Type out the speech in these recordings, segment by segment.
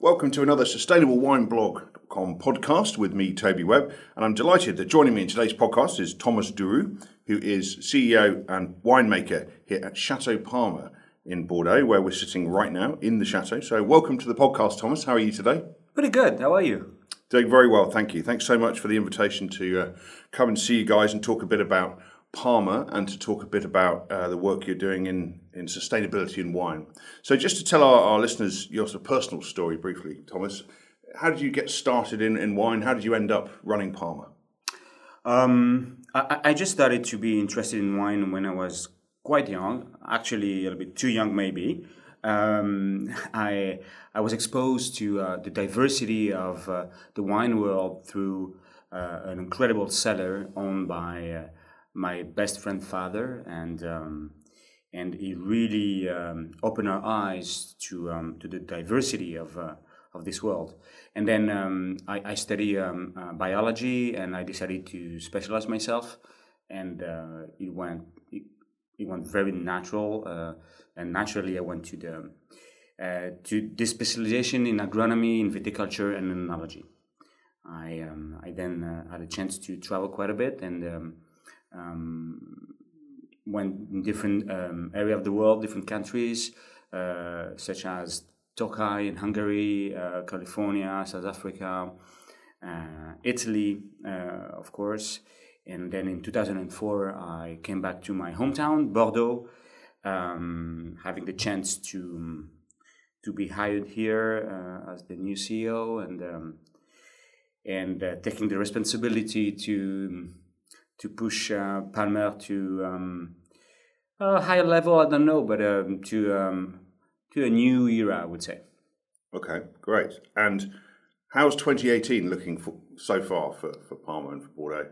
Welcome to another Sustainable Wine Blog.com podcast with me, Toby Webb. And I'm delighted that joining me in today's podcast is Thomas Duroux, who is CEO and winemaker here at Chateau Palmer in Bordeaux, where we're sitting right now in the chateau. So, welcome to the podcast, Thomas. How are you today? Pretty good. How are you? Doing very well, thank you. Thanks so much for the invitation to uh, come and see you guys and talk a bit about Palmer and to talk a bit about uh, the work you're doing in, in sustainability in wine. So, just to tell our, our listeners your sort of personal story briefly, Thomas, how did you get started in, in wine? How did you end up running Palmer? Um, I, I just started to be interested in wine when I was quite young, actually a little bit too young, maybe. Um, I I was exposed to uh, the diversity of uh, the wine world through uh, an incredible cellar owned by uh, my best friend father, and um, and he really um, opened our eyes to um, to the diversity of uh, of this world. And then um, I, I study um, uh, biology, and I decided to specialize myself, and uh, it went it, it, went very natural, uh, and naturally I went to the uh, to this specialization in agronomy, in viticulture, and enology. I um, I then uh, had a chance to travel quite a bit and um, went in different um, area of the world, different countries, uh, such as Tokai in Hungary, uh, California, South Africa, uh, Italy, uh, of course. And then in 2004, I came back to my hometown, Bordeaux, um, having the chance to to be hired here uh, as the new CEO and um, and uh, taking the responsibility to to push uh, Palmer to um, a higher level. I don't know, but um, to um, to a new era, I would say. Okay, great. And how's 2018 looking for, so far for, for Palmer and for Bordeaux?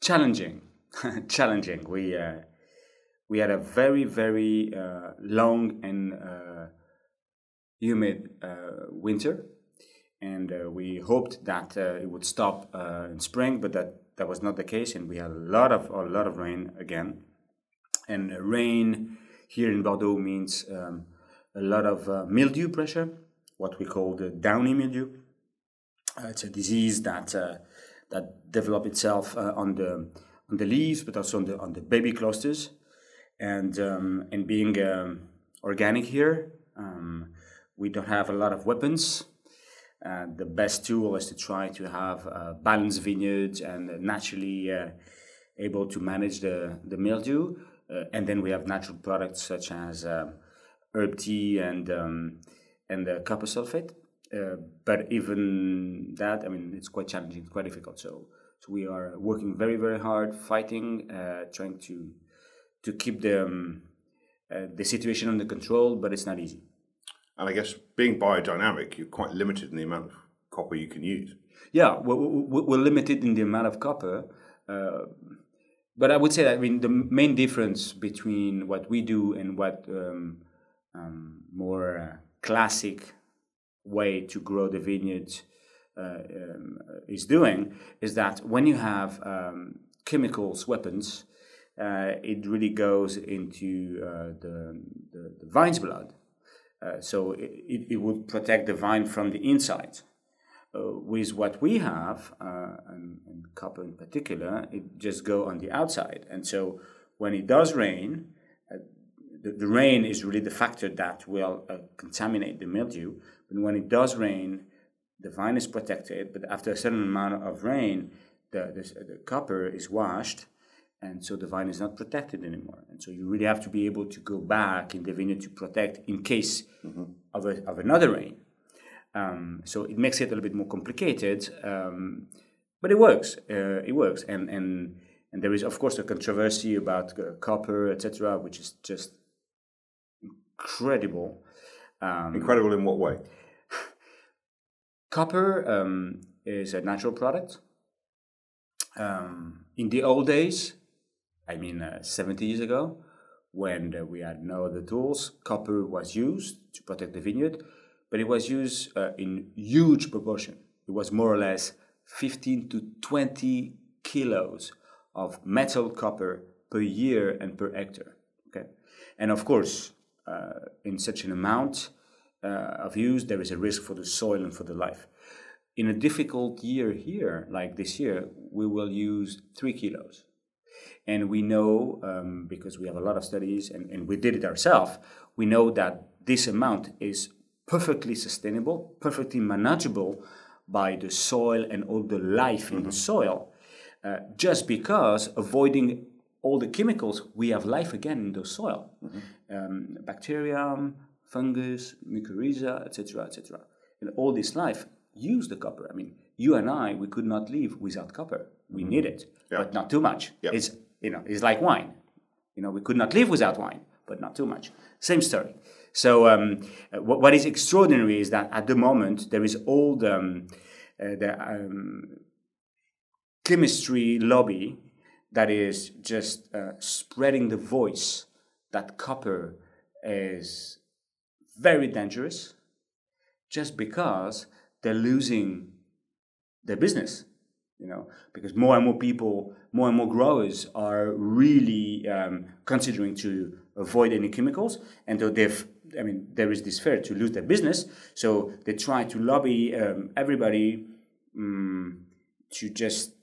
Challenging, challenging. We uh, we had a very very uh, long and uh, humid uh, winter, and uh, we hoped that uh, it would stop in spring, but that that was not the case, and we had a lot of a lot of rain again. And rain here in Bordeaux means um, a lot of uh, mildew pressure, what we call the downy mildew. Uh, it's a disease that uh, that develop itself uh, on the on the leaves, but also on the on the baby clusters. And um, and being um, organic here, um, we don't have a lot of weapons uh, the best tool is to try to have balanced vineyards and naturally uh, able to manage the, the mildew. Uh, and then we have natural products such as uh, herb tea and um, and the copper sulfate. Uh, but even that, I mean, it's quite challenging, quite difficult. So, so we are working very, very hard, fighting, trying to to keep the um, the situation under control. But it's not easy. And I guess being biodynamic, you're quite limited in the amount of copper you can use. Yeah, we're, we're limited in the amount of copper. Uh, but I would say that I mean the main difference between what we do and what um, um, more uh, classic way to grow the vineyard uh, um, is doing is that when you have um, chemicals, weapons, uh, it really goes into uh, the, the, the vine's blood uh, so it, it would protect the vine from the inside. Uh, with what we have, uh, and, and, copper in particular, it just go on the outside. And so when it does rain, uh, the, the, rain is really the factor that will uh, contaminate the mildew. But when it does rain, the vine is protected. But after a certain amount of rain, the, the, the copper is washed and so the vine is not protected anymore. And so you really have to be able to go back in the vineyard to protect in case mm-hmm. of, a, of another rain. Um, so it makes it a little bit more complicated, um, but it works. Uh, it works, and and and there is of course a controversy about uh, copper, etc., which is just incredible. Um, incredible in what way? copper um, is a natural product. Um, in the old days, I mean, uh, 70 years ago, when uh, we had no other tools, copper was used to protect the vineyard, but it was used uh, in huge proportion. It was more or less 15 to 20 kilos of metal copper per year and per hectare. Okay, and of course, uh, in such an amount, uh, of use, there is a risk for the soil and for the life. In a difficult year here, like this year, we will use three kilos. And we know, um, because we have a lot of studies and, and we did it ourselves, we know that this amount is perfectly sustainable, perfectly manageable by the soil and all the life mm-hmm. in the mm-hmm. soil, uh, just because avoiding all the chemicals, we have life again in the soil. Mm-hmm. Um, bacterium, fungus, mycorrhiza, etc., etc. And all this life use the copper. I mean, you and I, we could not live without copper. We need it, yeah. but not too much. Yeah. It's you know, it's like wine. You know, we could not live without wine, but not too much. Same story. So um, what, what is extraordinary is that at the moment there is all the, um, uh, the um, chemistry lobby that is just uh, spreading the voice that copper is very dangerous just because they're losing their business you know because more and more people more and more growers are really um, considering to avoid any chemicals. And though they've i mean there is this fear to lose their business. So they try to lobby um, everybody um, to just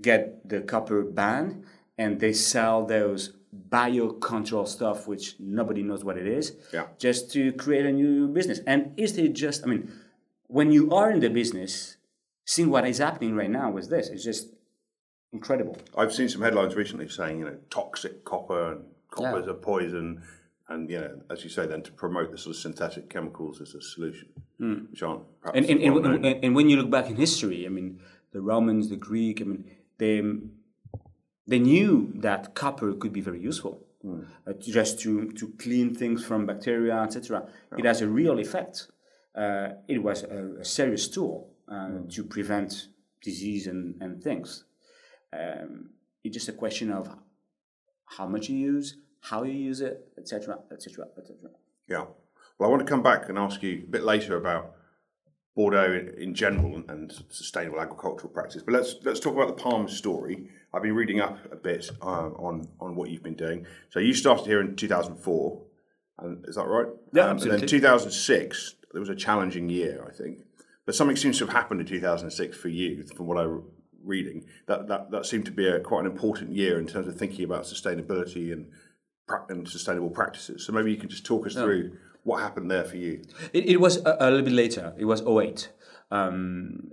get the copper banned and they sell those biocontrol stuff which nobody knows what it is yeah. just to create a new business. And is it just i mean when you are in the business seeing what is happening right now with this is just incredible i've seen some headlines recently saying you know toxic copper and copper is a poison and you know, as you say, then to promote the sort of synthetic chemicals as a solution, mm. which aren't and and, and, and, and, when you look back in history, I mean, the Romans, the Greek, I mean, they they knew that copper could be very useful, mm. uh, just to to clean things from bacteria, etc. Yeah. It has a real effect. Uh, it was a, a serious tool mm. to prevent disease and and things. Um, it's just a question of how much you use, how you use it, etc., etc., etc. Yeah. Well, I want to come back and ask you a bit later about Bordeaux in general and sustainable agricultural practice. But let's let's talk about the Palmer story. I've been reading up a bit uh, on on what you've been doing. So you started here in 2004, and is that right? Yeah, um, absolutely. And then 2006, there was a challenging year, I think. But something seems to have happened in 2006 for you, from what I am reading. That that that seemed to be a quite an important year in terms of thinking about sustainability and and sustainable practices. So maybe you can just talk us through what happened there for you. It, it was a, a, little bit later. It was 08. Um,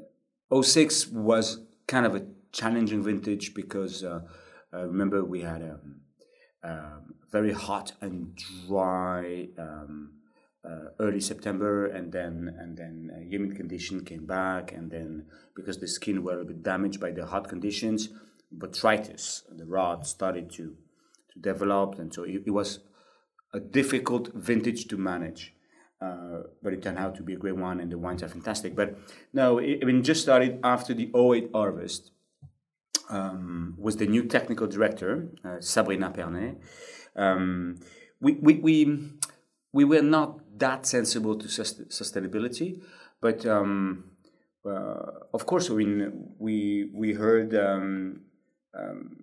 06 was kind of a challenging vintage because uh, uh, remember we had a um, um, very hot and dry um, uh, early September, and then and then uh, humid condition came back, and then because the skin were a bit damaged by the hot conditions, botrytis, the rod started to to develop, and so it, it was a difficult vintage to manage. Uh, but it turned out to be a great one, and the wines are fantastic. But no, it, I mean, just started after the 08 harvest um, was the new technical director, uh, Sabrina Pernet. Um, we, we, we, we were not that sensible to sustainability, but um, uh, of course, mean, we, we heard um, um,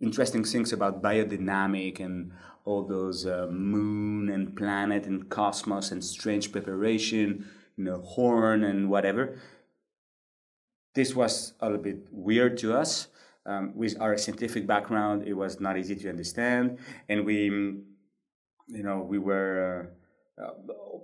interesting things about biodynamic and all those uh, moon and planet and cosmos and strange preparation, you know, horn and whatever. This was a little bit weird to us. Um, with our scientific background, it was not easy to understand, and we, you know, we were uh,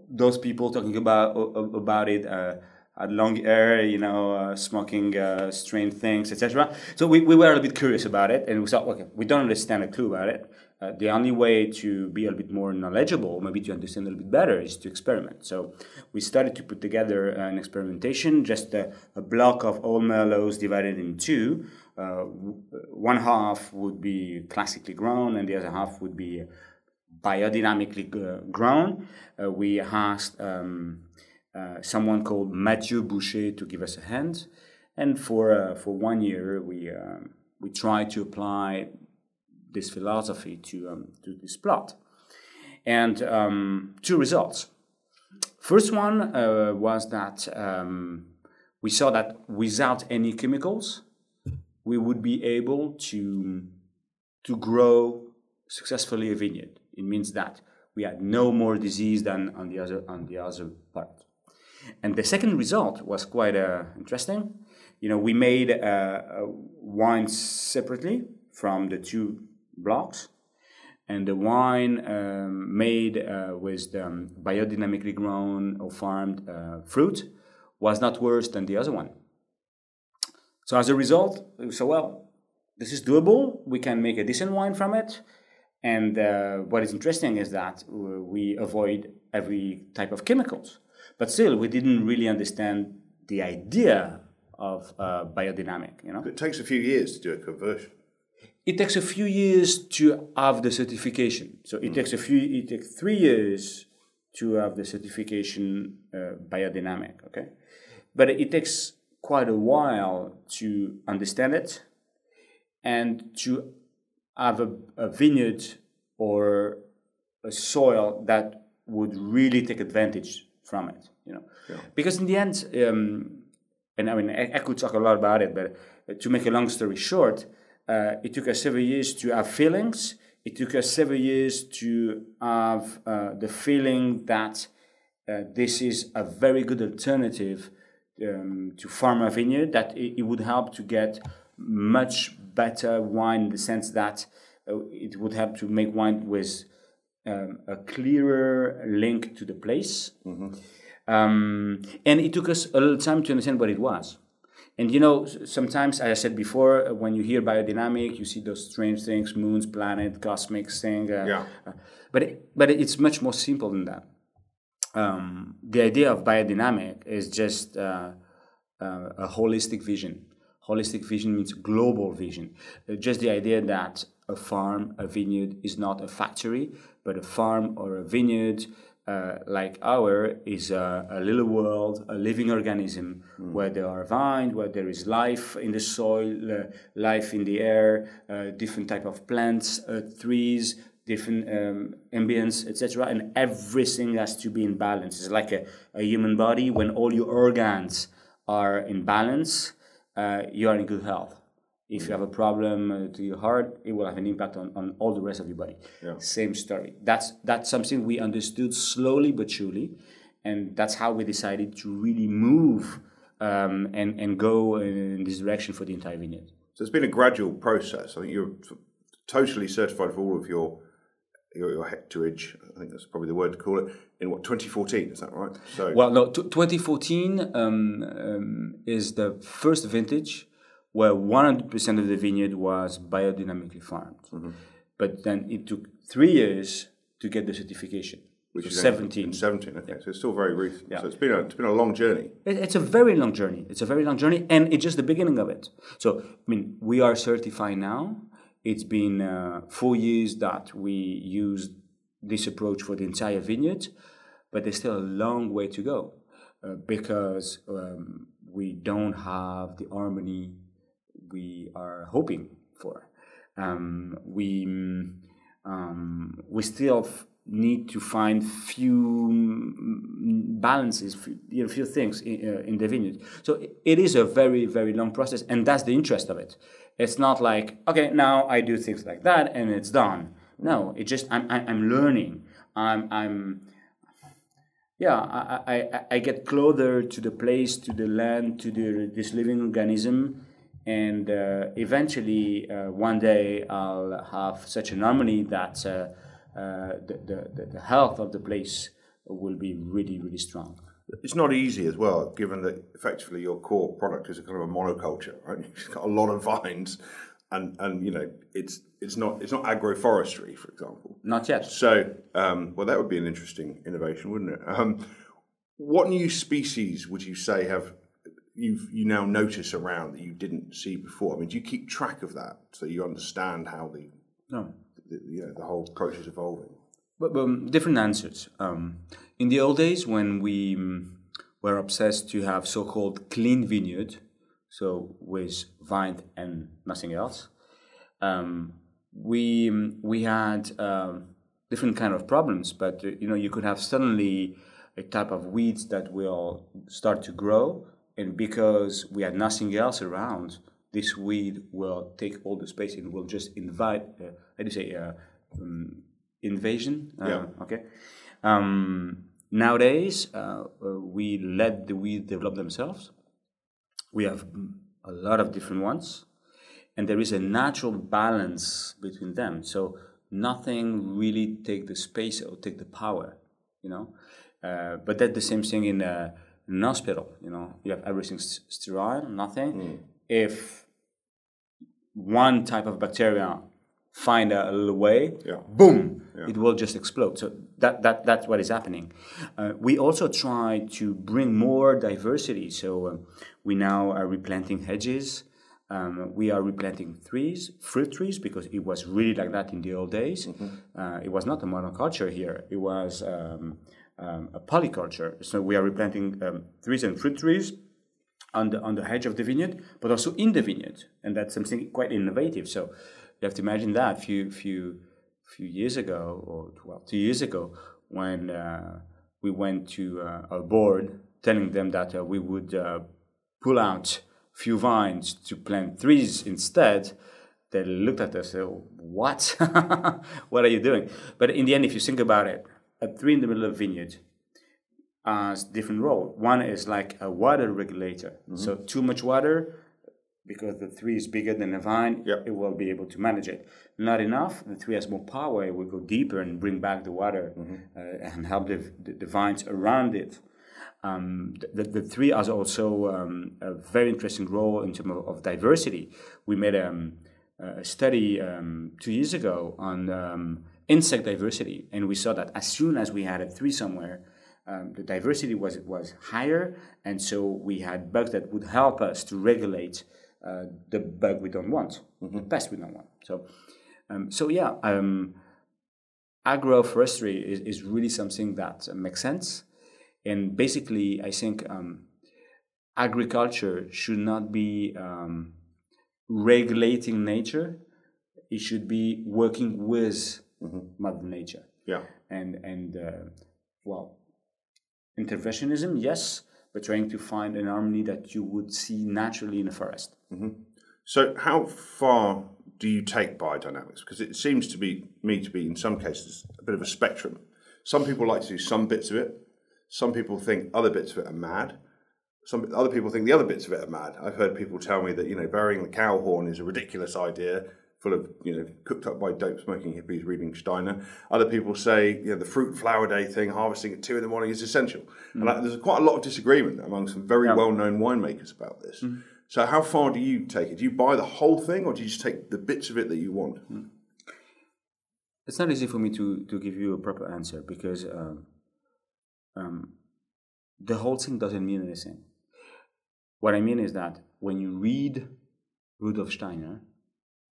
those people talking about about it uh, had long hair, you know, uh, smoking uh, strange things, etc. So we, we were a little bit curious about it, and we thought, okay, we don't understand a clue about it. Uh, the only way to be a little bit more knowledgeable, maybe to understand a little bit better, is to experiment. So we started to put together an experimentation, just a, a block of old merlots divided in two. Uh, one half would be classically grown, and the other half would be biodynamically uh, grown. Uh, we asked. Um, uh, someone called Mathieu Boucher to give us a hand. And for, for one year, we, um, we tried to apply this philosophy to, um, to this plot. And um, two results. First one uh, was that um, we saw that without any chemicals, we would be able to, to grow successfully a vineyard. It means that We had no more disease than on the other on the other part. And the second result was quite uh, interesting. You know, we made uh, uh, wines separately from the two blocks, and the wine um, made uh, with um, biodynamically grown or farmed uh, fruit was not worse than the other one. So as a result, said, well, this is doable. We can make a decent wine from it. And uh, what is interesting is that we avoid every type of chemicals. But still, we didn't really understand the idea of uh, biodynamic. You know, it takes a few years to do a conversion. It takes a few years to have the certification. So it mm. takes a few. It takes three years to have the certification uh, biodynamic. Okay, but it takes quite a while to understand it and to have a, a vineyard or a soil that would really take advantage from it. You know, yeah. because in the end, um, and I mean, I, I, could talk a lot about it, but to make a long story short, uh, it took us several years to have feelings. It took us several years to have uh, the feeling that uh, this is a very good alternative um, to farm a vineyard, that it, it, would help to get much better wine in the sense that uh, it would help to make wine with um, a clearer link to the place. Mm-hmm. Um, and it took us a little time to understand what it was. And you know, sometimes, as I said before, uh, when you hear biodynamic, you see those strange things, moons, planet, cosmic thing. Uh, yeah. Uh, but it, but it's much more simple than that. Um, the idea of biodynamic is just uh, uh, a holistic vision. Holistic vision means global vision. Uh, just the idea that a farm, a vineyard, is not a factory, but a farm or a vineyard uh, like our is a, a, little world, a living organism mm. where there are vines, where there is life in the soil, uh, life in the air, uh, different type of plants, uh, trees, different um, ambience, etc. And everything has to be in balance. It's like a, a human body. When all your organs are in balance, uh, you are in good health. If you have a problem uh, to your heart, it will have an impact on, on all the rest of your body. Yeah. Same story. That's that's something we understood slowly but surely, and that's how we decided to really move um, and and go in this direction for the entire vineyard. So it's been a gradual process. I think you're totally certified for all of your your, your hectarage. I think that's probably the word to call it. In what 2014 is that right? So well, no, t- 2014 um, um, is the first vintage where 100% of the vineyard was biodynamically farmed. Mm-hmm. But then it took three years to get the certification. Which is 17. 17, okay. So it's still very recent. Yeah. So it's been, a, it's been a long journey. It, it's a very long journey. It's a very long journey, and it's just the beginning of it. So, I mean, we are certified now. It's been uh, four years that we used this approach for the entire vineyard, but there's still a long way to go uh, because um, we don't have the harmony we are hoping for. Um, we um, we still need to find few balances, few, you know, few things in, uh, in, the vineyard. So it is a very very long process, and that's the interest of it. It's not like okay, now I do things like that and it's done. No, it just I'm I'm learning. I'm I'm yeah I, I, I get closer to the place, to the land, to the this living organism and uh, eventually uh, one day I'll have such an harmony that uh, the, the, the health of the place will be really really strong. It's not easy as well, given that effectively your core product is a kind of a monoculture, right? You've got a lot of vines, and and you know it's it's not it's not agroforestry, for example. Not yet. So, um, well, that would be an interesting innovation, wouldn't it? Um, what new species would you say have you you now notice around that you didn't see before? I mean, do you keep track of that so you understand how the no. You know, the whole approach is evolving? But um, different answers. Um, in the old days, when we um, were obsessed to have so-called clean vineyard, so with vine and nothing else, um, we um, we had um, different kind of problems. But uh, you know, you could have suddenly a type of weeds that will start to grow and because we had nothing else around, this weed will take all the space and will just invite, uh, how do you say, uh, um, invasion. Uh, Yeah. Okay. Um, nowadays, uh, uh, we let the weeds develop themselves. We have mm, a lot of different ones, and there is a natural balance between them. So nothing really take the space or take the power, you know. Uh, but that's the same thing in, uh, an hospital. You know, you have everything sterile, nothing. If one type of bacteria find a little way, Yeah. boom, it will just explode. So that, that that's what is happening. Uh, we also try to bring more diversity. So um, we now are replanting hedges. Um, we are replanting trees, fruit trees, because it was really like that in the old days. Uh, it was not a monoculture here; it was um, um, a polyculture. So we are replanting um, trees and fruit trees on the on the hedge of the vineyard, but also in the vineyard, and that's something quite innovative. So you have to imagine that a few few few years ago, or well, two years ago, when uh, we went to uh, our board, telling them that uh, we would uh, pull out few vines to plant trees instead. They looked at us and said, "What? what are you doing?" But in the end, if you think about it, a tree in the middle of a vineyard has different role. One is like a water regulator. So too much water, because the tree is bigger than the vine, Yep. it will be able to manage it. Not enough, the tree has more power. It will go deeper and bring back the water uh, and help the, the, the vines around it. Um, the, the tree has also um, a very interesting role in terms of, of diversity. We made um, a study um, two years ago on um, insect diversity, and we saw that as soon as we had a tree somewhere, um, the diversity was was higher, and so we had bugs that would help us to regulate uh, the bug we don't want, the pest we don't want. So, um, so yeah, um, agroforestry is, is really something that makes sense, and basically, I think um, agriculture should not be um, regulating nature; it should be working with Mother Nature. Yeah. and and uh, well, interventionism, yes, but trying to find an harmony that you would see naturally in a forest. Mm-hmm. So, how far do you take biodynamics? Because it seems to be me to be, in some cases, a bit of a spectrum. Some people like to do some bits of it. Some people think other bits of it are mad. Some other people think the other bits of it are mad. I've heard people tell me that you know burying the cow horn is a ridiculous idea, full of you know cooked up by dope smoking hippies reading Steiner. Other people say you know the fruit and flower day thing, harvesting at two in the morning, is essential. And like, there's quite a lot of disagreement among some very well-known winemakers about this. So how far do you take it? Do you buy the whole thing, or do you just take the bits of it that you want? It's not easy for me to, to give you a proper answer because um, um, the whole thing doesn't mean anything. What I mean is that when you read Rudolf Steiner,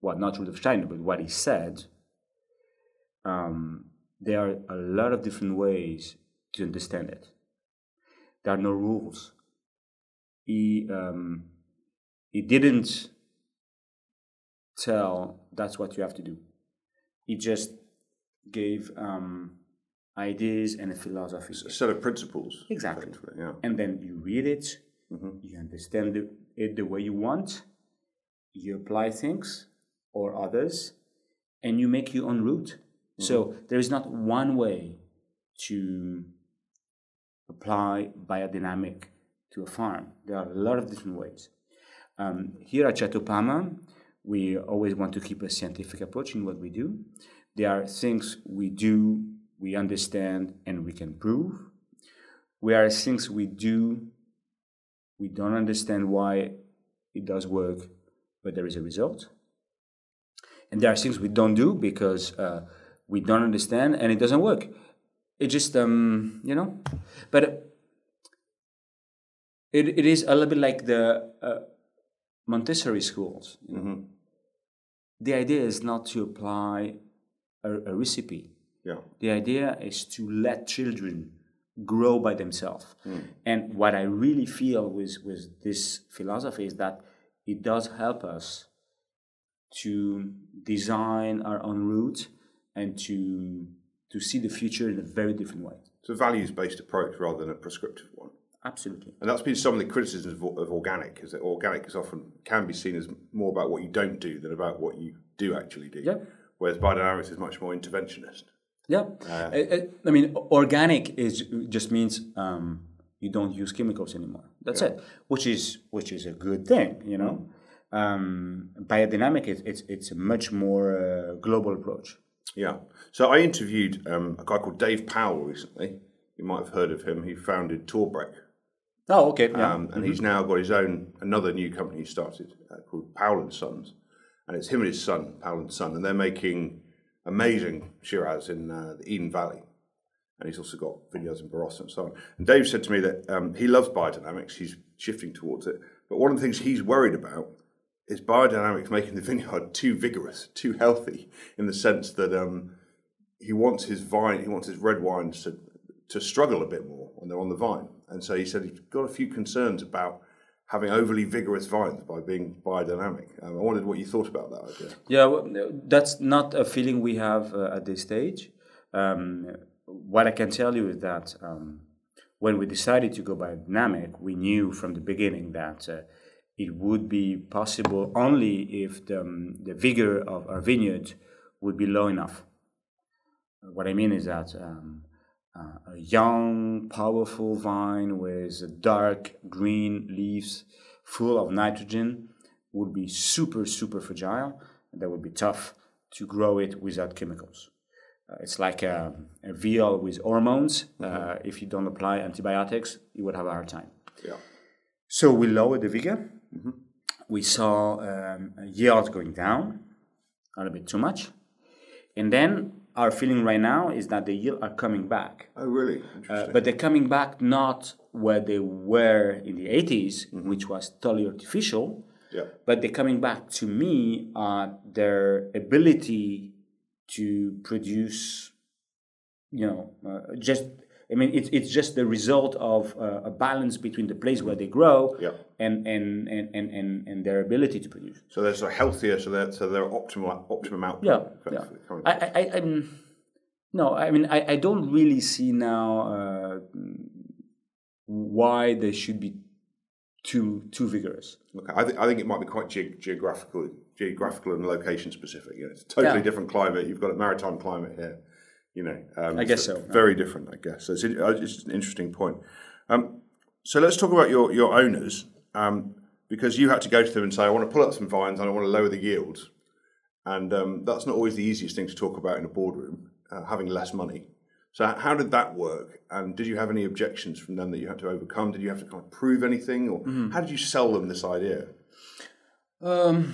well, not Rudolf Steiner, but what he said, um, there are a lot of different ways to understand it. There are no rules. He um, he didn't tell that's what you have to do. He just gave um, ideas and a philosophy. A set of principles. Exactly. Yeah. And then you read it, you understand it the way you want, you apply things or others, and you make your own route. So there is not one way to apply biodynamic to a farm. There are a lot of different ways. Um, here at Chateau Palmer, we always want to keep a scientific approach in what we do. There are things we do, we understand, and we can prove. There are things we do, we don't understand why it does work, but there is a result. And there are things we don't do because uh, we don't understand and it doesn't work. It just, um, you know, but it, it is a little bit like the uh, Montessori schools. You know? The idea is not to apply a, a recipe. Yeah. The idea is to let children grow by themselves. And what I really feel with, with this philosophy is that it does help us to design our own route and to to see the future in a very different way. It's a values-based approach rather than a prescriptive one. Absolutely. And that's been some of the criticisms of, of organic, is that organic is often can be seen as more about what you don't do than about what you do actually do. Yeah. Whereas biodynamics is much more interventionist. Yeah, uh, I, I, mean, organic is just means um, you don't use chemicals anymore. That's yeah. it, which is which is a good thing, you know. Mm. Um, biodynamic is it's it's a much more uh, global approach. Yeah. So I interviewed um, a guy called Dave Powell recently. You might have heard of him. He founded Torbreck. Oh, okay. Yeah. Um, and mm-hmm. he's now got his own another new company he started uh, called Powell and Sons, and it's him and his son, Powell and Son, and they're making amazing Shiraz in uh, the Eden Valley. And he's also got videos in Barossa and so on. And Dave said to me that um, he loves biodynamics. He's shifting towards it. But one of the things he's worried about is biodynamics making the vineyard too vigorous, too healthy, in the sense that um, he wants his vine, he wants his red wines to, to struggle a bit more when they're on the vine. And so he said he's got a few concerns about having overly vigorous vines by being biodynamic. Um, I wondered what you thought about that idea. Yeah, well, that's not a feeling we have uh, at this stage. Um, what I can tell you is that um, when we decided to go biodynamic, we knew from the beginning that uh, it would be possible only if the, um, the vigor of our vineyard would be low enough. What I mean is that um, uh, a young, powerful vine with dark green leaves full of nitrogen would be super, super fragile. And that would be tough to grow it without chemicals. Uh, it's like a, a, veal with hormones. Uh, mm-hmm. if you don't apply antibiotics, you would have a hard time. Yeah. So we lower the vigor. Mm-hmm. We saw um, yield going down a little bit too much. And then our feeling right now is that the yield are coming back. Oh, really? Uh, but they're coming back not where they were in the 80s, mm-hmm. which was totally artificial. Yeah. But they're coming back to me uh, their ability to produce, you know, uh, just I mean, it's, it's just the result of uh, a balance between the place where they grow yeah. and, and, and, and, and their ability to produce. So they're healthier, so they're, so they're optimal, optimum output. Yeah, for, yeah. For I, I, I'm, no, I mean, I, I don't really see now uh, why they should be too too vigorous. Okay, I, th- I think it might be quite ge- geographical, geographical and location specific. You know, it's a totally yeah. different climate. You've got a maritime climate here you know, um, I guess so. Very different, I guess. So it's, uh, it's an interesting point. Um, so let's talk about your your owners, um, because you had to go to them and say, I want to pull up some vines and I want to lower the yields, and um, that's not always the easiest thing to talk about in a boardroom, uh, having less money. So how did that work? And did you have any objections from them that you had to overcome? Did you have to kind of prove anything, or mm-hmm. how did you sell them this idea? Um,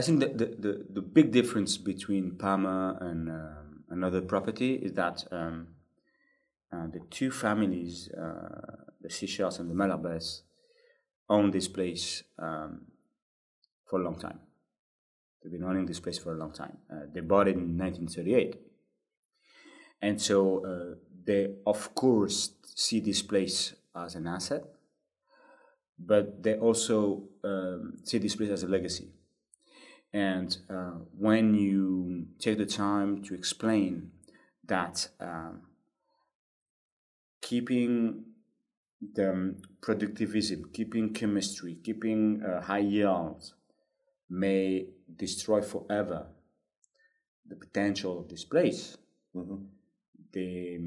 I think that the, the, the big difference between Palmer and um, another property is that um, uh, the two families, uh, the Sichels and the Mähler-Besses, own this place um, for a long time. They've been owning this place for a long time. Uh, they bought it in 1938. And so uh, they, of course, see this place as an asset, but they also um, see this place as a legacy and uh, when you take the time to explain that um, keeping the productivism, keeping chemistry, keeping uh, high yields may destroy forever the potential of this place, mm-hmm. they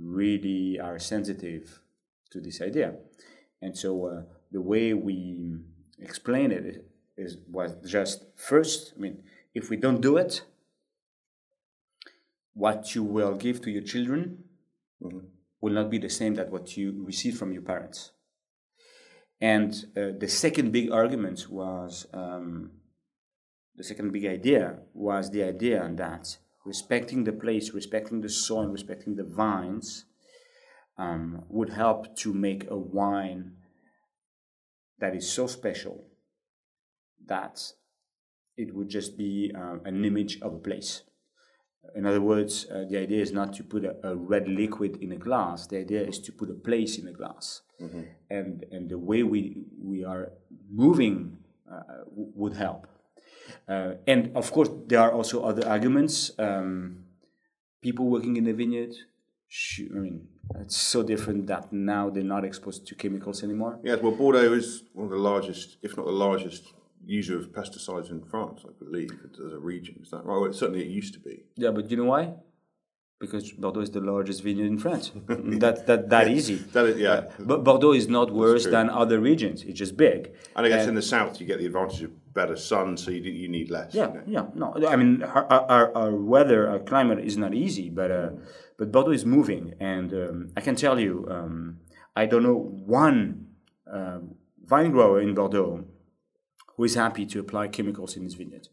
really are sensitive to this idea. And so uh, the way we explain it is was just first. I mean, if we don't do it, what you will give to your children mm-hmm. will not be the same that what you receive from your parents. And uh, the second big argument was um, the second big idea was the idea that respecting the place, respecting the soil, respecting the vines um, would help to make a wine that is so special that it would just be uh, an image of a place. In other words, uh, the idea is not to put a, a, red liquid in a glass. The idea is to put a place in a glass, mm-hmm. and and the way we we are moving uh, would help. Uh, and of course, there are also other arguments. Um, people working in the vineyard, I mean, it's so different that now they're not exposed to chemicals anymore. Yes, well, Bordeaux is one of the largest, if not the largest, user of pesticides in France, I believe, as a region. Is that right? Well, certainly it used to be. Yeah, but do you know why? Because Bordeaux is the largest vineyard in France. that that that easy. That is, yeah. Uh, but Bordeaux is not worse than other regions. It's just big. And I guess in the south you get the advantage of better sun, so you you need less. Yeah, you know? yeah. No, I mean our, our, our weather, our climate is not easy, but uh, but Bordeaux is moving, and um, I can tell you, um, I don't know one uh, vine grower in Bordeaux who is happy to apply chemicals in his vineyard.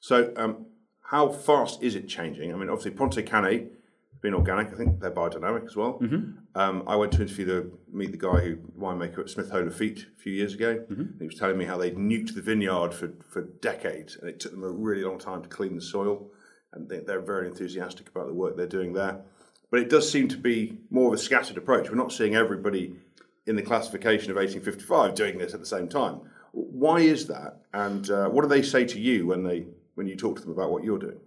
So, um, how fast is it changing? I mean, obviously, Ponte have been organic. I think they're biodynamic as well. Um, I went to interview the meet the guy who winemaker at Smith Haut Lafitte a few years ago. He was telling me how they'd nuked the vineyard for, for decades, and it took them a really long time to clean the soil. And they, they're very enthusiastic about the work they're doing there. But it does seem to be more of a scattered approach. We're not seeing everybody in the classification of 1855 doing this at the same time. Why is that? And uh, what do they say to you when they when you talk to them about what you're doing?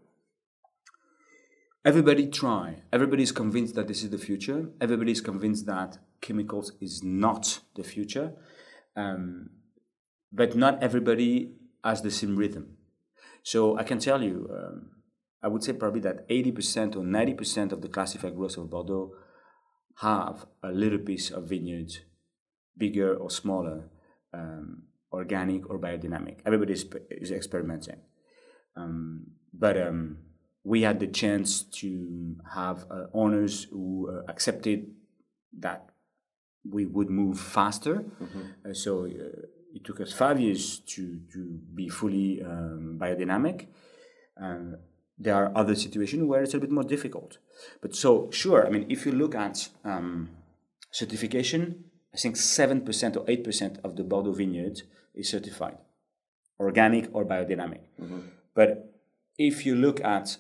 Everybody try. Everybody is convinced that this is the future. Everybody is convinced that chemicals is not the future. Um, but not everybody has the same rhythm. So I can tell you, um, I would say probably that 80% or 90% of the classified growers of Bordeaux have a little piece of vineyard, bigger or smaller, um, organic or biodynamic. Everybody is, is experimenting. Um, but um, we had the chance to have uh, owners who uh, accepted that we would move faster. Uh, so uh, it took us five years to, to be fully um, biodynamic. Uh, there are other situations where it's a bit more difficult. But so, sure, I mean, if you look at um, certification, I think 7% or 8% of the Bordeaux vineyard is certified, organic or biodynamic. But if you look at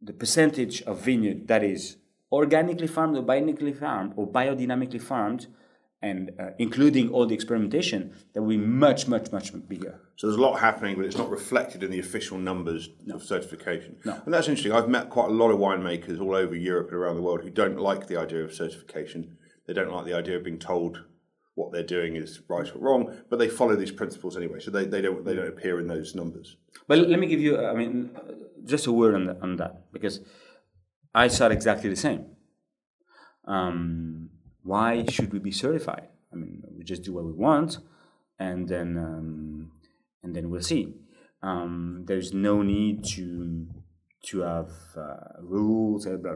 the percentage of vineyard that is organically farmed or biodynamically farmed or biodynamically farmed, and uh, including all the experimentation, that will be much, much, much bigger. So there's a lot happening, but it's not reflected in the official numbers of certification. And that's interesting. I've met quite a lot of winemakers all over Europe and around the world who don't like the idea of certification. They don't like the idea of being told what they're doing is right or wrong, but they follow these principles anyway. So they, they don't they don't appear in those numbers. But let me give you, I mean, just a word on, the, on that, because I said exactly the same. Um, why should we be certified? I mean, we just do what we want, and then um, and then we'll see. Um, there's no need to to have uh, rules blah blah.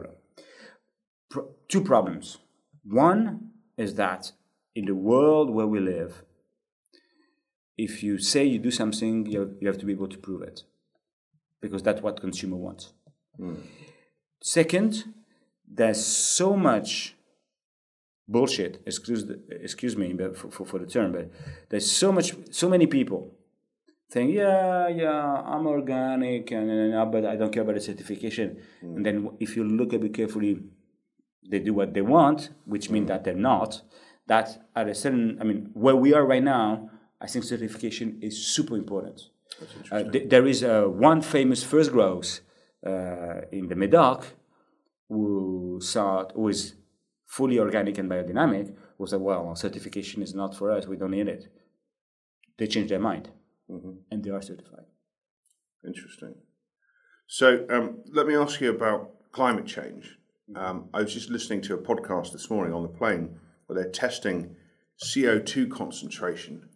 Pro- two problems. One is that in the world where we live, if you say you do something, you have, to be able to prove it, because that's what consumer wants. Hmm. Second, there's so much bullshit. Excuse the, excuse me but for, for, for the term, but there's so much so many people saying, yeah, yeah, I'm organic, and, and, but I don't care about the certification. Hmm. And then if you look a bit carefully, they do what they want, which means hmm. that they're not. That at a certain, I mean, where we are right now, I think certification is super important. Uh, th- there is uh, one famous first growth uh, in the Medoc who saw who is fully organic and biodynamic who said, well, certification is not for us, we don't need it. They changed their mind and they are certified. Interesting. So um, let me ask you about climate change. Um, I was just listening to a podcast this morning on the plane they're testing CO2 concentration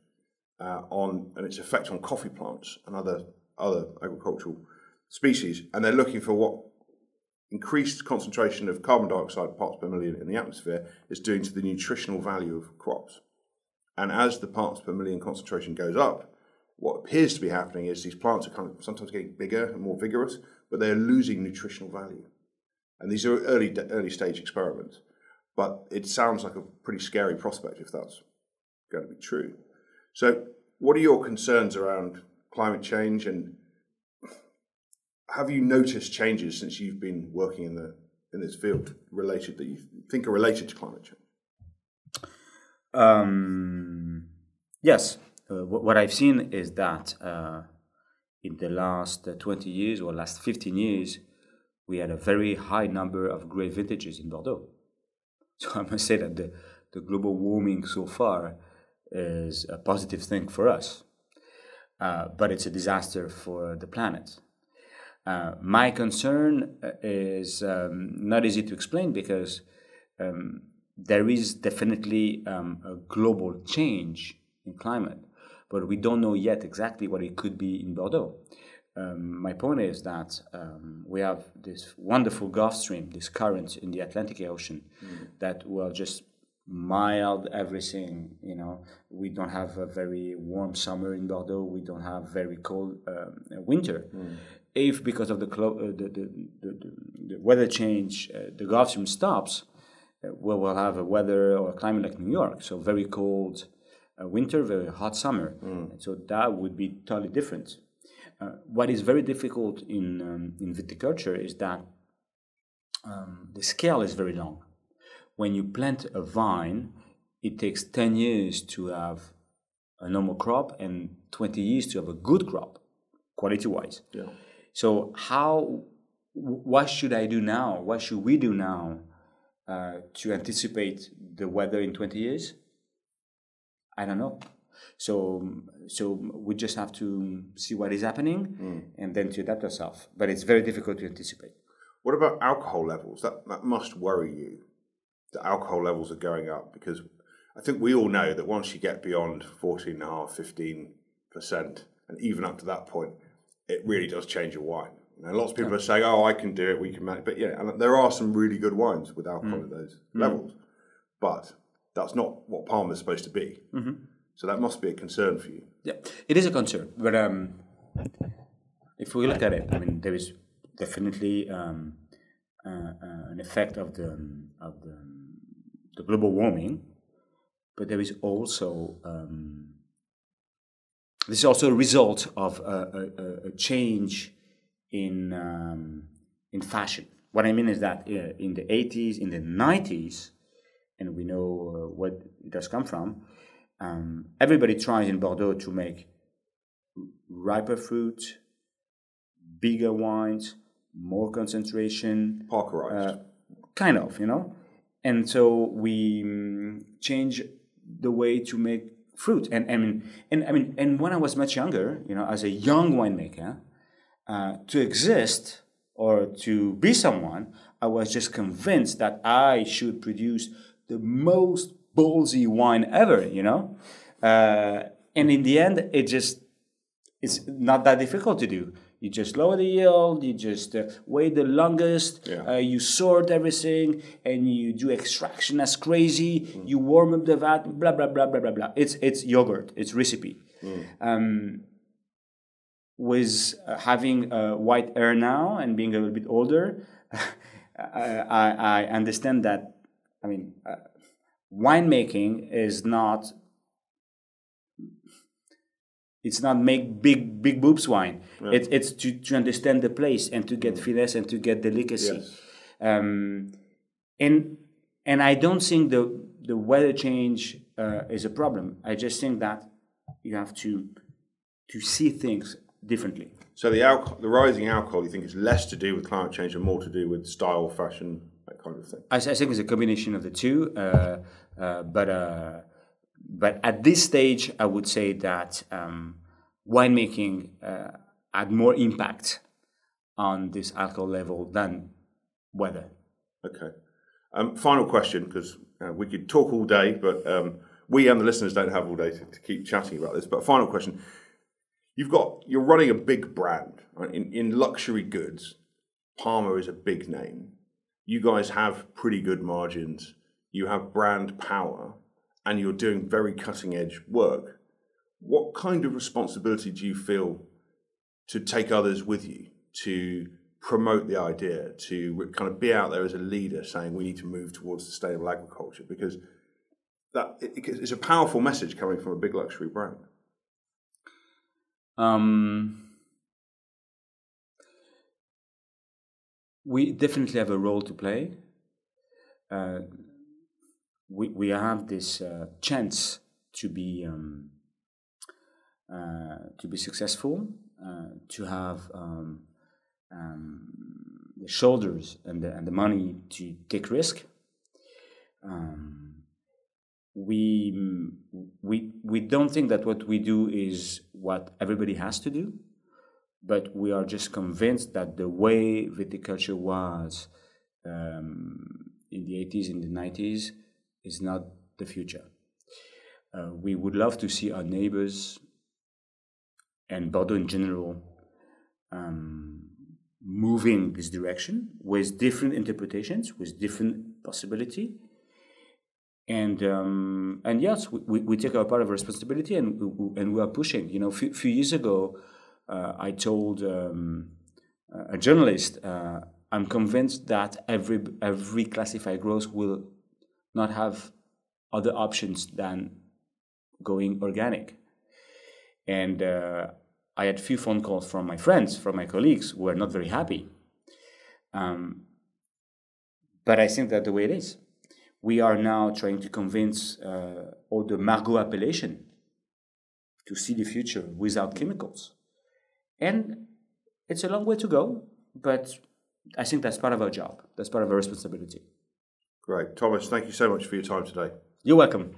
uh, on and its effect on coffee plants and other other agricultural species, and they're looking for what increased concentration of carbon dioxide parts per million in the atmosphere is doing to the nutritional value of crops. And as the parts per million concentration goes up, what appears to be happening is these plants are kind of sometimes getting bigger and more vigorous, but they're losing nutritional value. And these are early early stage experiments, but it sounds like a pretty scary prospect if that's going to be true. So, what are your concerns around climate change, and have you noticed changes since you've been working in the in this field related that you think are related to climate change? Um, yes, uh, what, what I've seen is that uh, in the last uh, 20 years or last 15 years, we had a very high number of great vintages in Bordeaux. So I must say that the, the global warming so far is a positive thing for us. uh, but it's a disaster for the planet. Uh, my concern uh, is um, not easy to explain because um, there is definitely um, a global change in climate, but we don't know yet exactly what it could be in Bordeaux. Um, my point is that um, we have this wonderful Gulf Stream, this current in the Atlantic Ocean, mm. that will just mild everything. You know, we don't have a very warm summer in Bordeaux. We don't have very cold um, winter. Mm. If because of the, clo- uh, the, the, the, the, weather change, uh, the Gulf Stream stops, uh, we will have a weather or a climate like New York. So very cold uh, winter, very hot summer. Mm. So that would be totally different. Uh, what is very difficult in um, in viticulture is that um, the scale is very long. When you plant a vine, it takes ten years to have a normal crop and twenty years to have a good crop, quality wise. Yeah. So how? What should I do now? What should we do now uh, to anticipate the weather in twenty years? I don't know. So so we just have to see what is happening mm. and then to adapt ourselves. But it's very difficult to anticipate. What about alcohol levels? That that must worry you. The alcohol levels are going up because I think we all know that once you get beyond 14.5, 15%, and even up to that point, it really does change your wine. You know, lots of people yeah. are saying, "Oh, I can do it. We can manage." But yeah, and there are some really good wines with alcohol mm. at those mm. levels, but that's not what Palmer is supposed to be. Mm-hmm. So that must be a concern for you. Yeah, it is a concern. But um, if we look at it, I mean, there is definitely um, uh, uh, an effect of the of the, the, global warming, but there is also um, this is also a result of a, a, a change in um, in fashion. What I mean is that uh, in the 80s, in the 90s, and we know uh, what it has come from um, everybody tries in Bordeaux to make riper fruit, bigger wines, more concentration. Parkerized. Uh, kind of, you know? And so we um, change the way to make fruit. And, I mean, and I mean, and when I was much younger, you know, as a young winemaker, uh, to exist or to be someone, I was just convinced that I should produce the most ballsy wine ever, you know? Uh, and in the end, it just, it's not that difficult to do. You just lower the yield, you just uh, wait the longest, yeah. uh, you sort everything, and you do extraction as crazy. Mm. You warm up the vat, blah blah blah blah blah blah. It's it's yogurt, it's recipe. Mm. Um, with uh, having uh, white hair now and being a little bit older, I, I understand that. I mean, uh, winemaking is not it's not make big big boobs wine yeah. it, it's to, to understand the place and to get mm. finesse and to get delicacy yes. um, and and i don't think the the weather change uh, is a problem i just think that you have to to see things differently so the alcohol, the rising alcohol you think is less to do with climate change and more to do with style fashion that kind of thing i, I think it's a combination of the two uh, uh, but uh, but at this stage, I would say that um, winemaking uh, had more impact on this alcohol level than weather. Okay. Um, final question, because uh, we could talk all day, but um, we and the listeners don't have all day to, to, keep chatting about this. But final question: You've got you're running a big brand right? in in luxury goods. Palmer is a big name. You guys have pretty good margins you have brand power, and you're doing very cutting edge work, what kind of responsibility do you feel to take others with you, to promote the idea, to kind of be out there as a leader saying we need to move towards sustainable agriculture? Because that it's a powerful message coming from a big luxury brand. Um, we definitely have a role to play. Uh, we, we have this uh, chance to be um, uh, to be successful, uh, to have um, um, the shoulders and the, and the money to take risk. Um, we we we don't think that what we do is what everybody has to do, but we are just convinced that the way viticulture was um, in the 80s, in the 90s, is not the future. Uh, we would love to see our neighbors and Bordeaux in general um, moving this direction with different interpretations, with different possibility. And um, and yes, we, we take our part of responsibility and and we are pushing. You know, a few, few years ago, uh, I told um, a journalist, uh, I'm convinced that every every classified growth will not have other options than going organic. And uh, I had few phone calls from my friends, from my colleagues, who were not very happy. Um, but I think that the way it is. We are now trying to convince uh, all the Margaux appellation to see the future without chemicals. And it's a long way to go, but I think that's part of our job. That's part of our responsibility. Great. Thomas, thank you so much for your time today. You're welcome.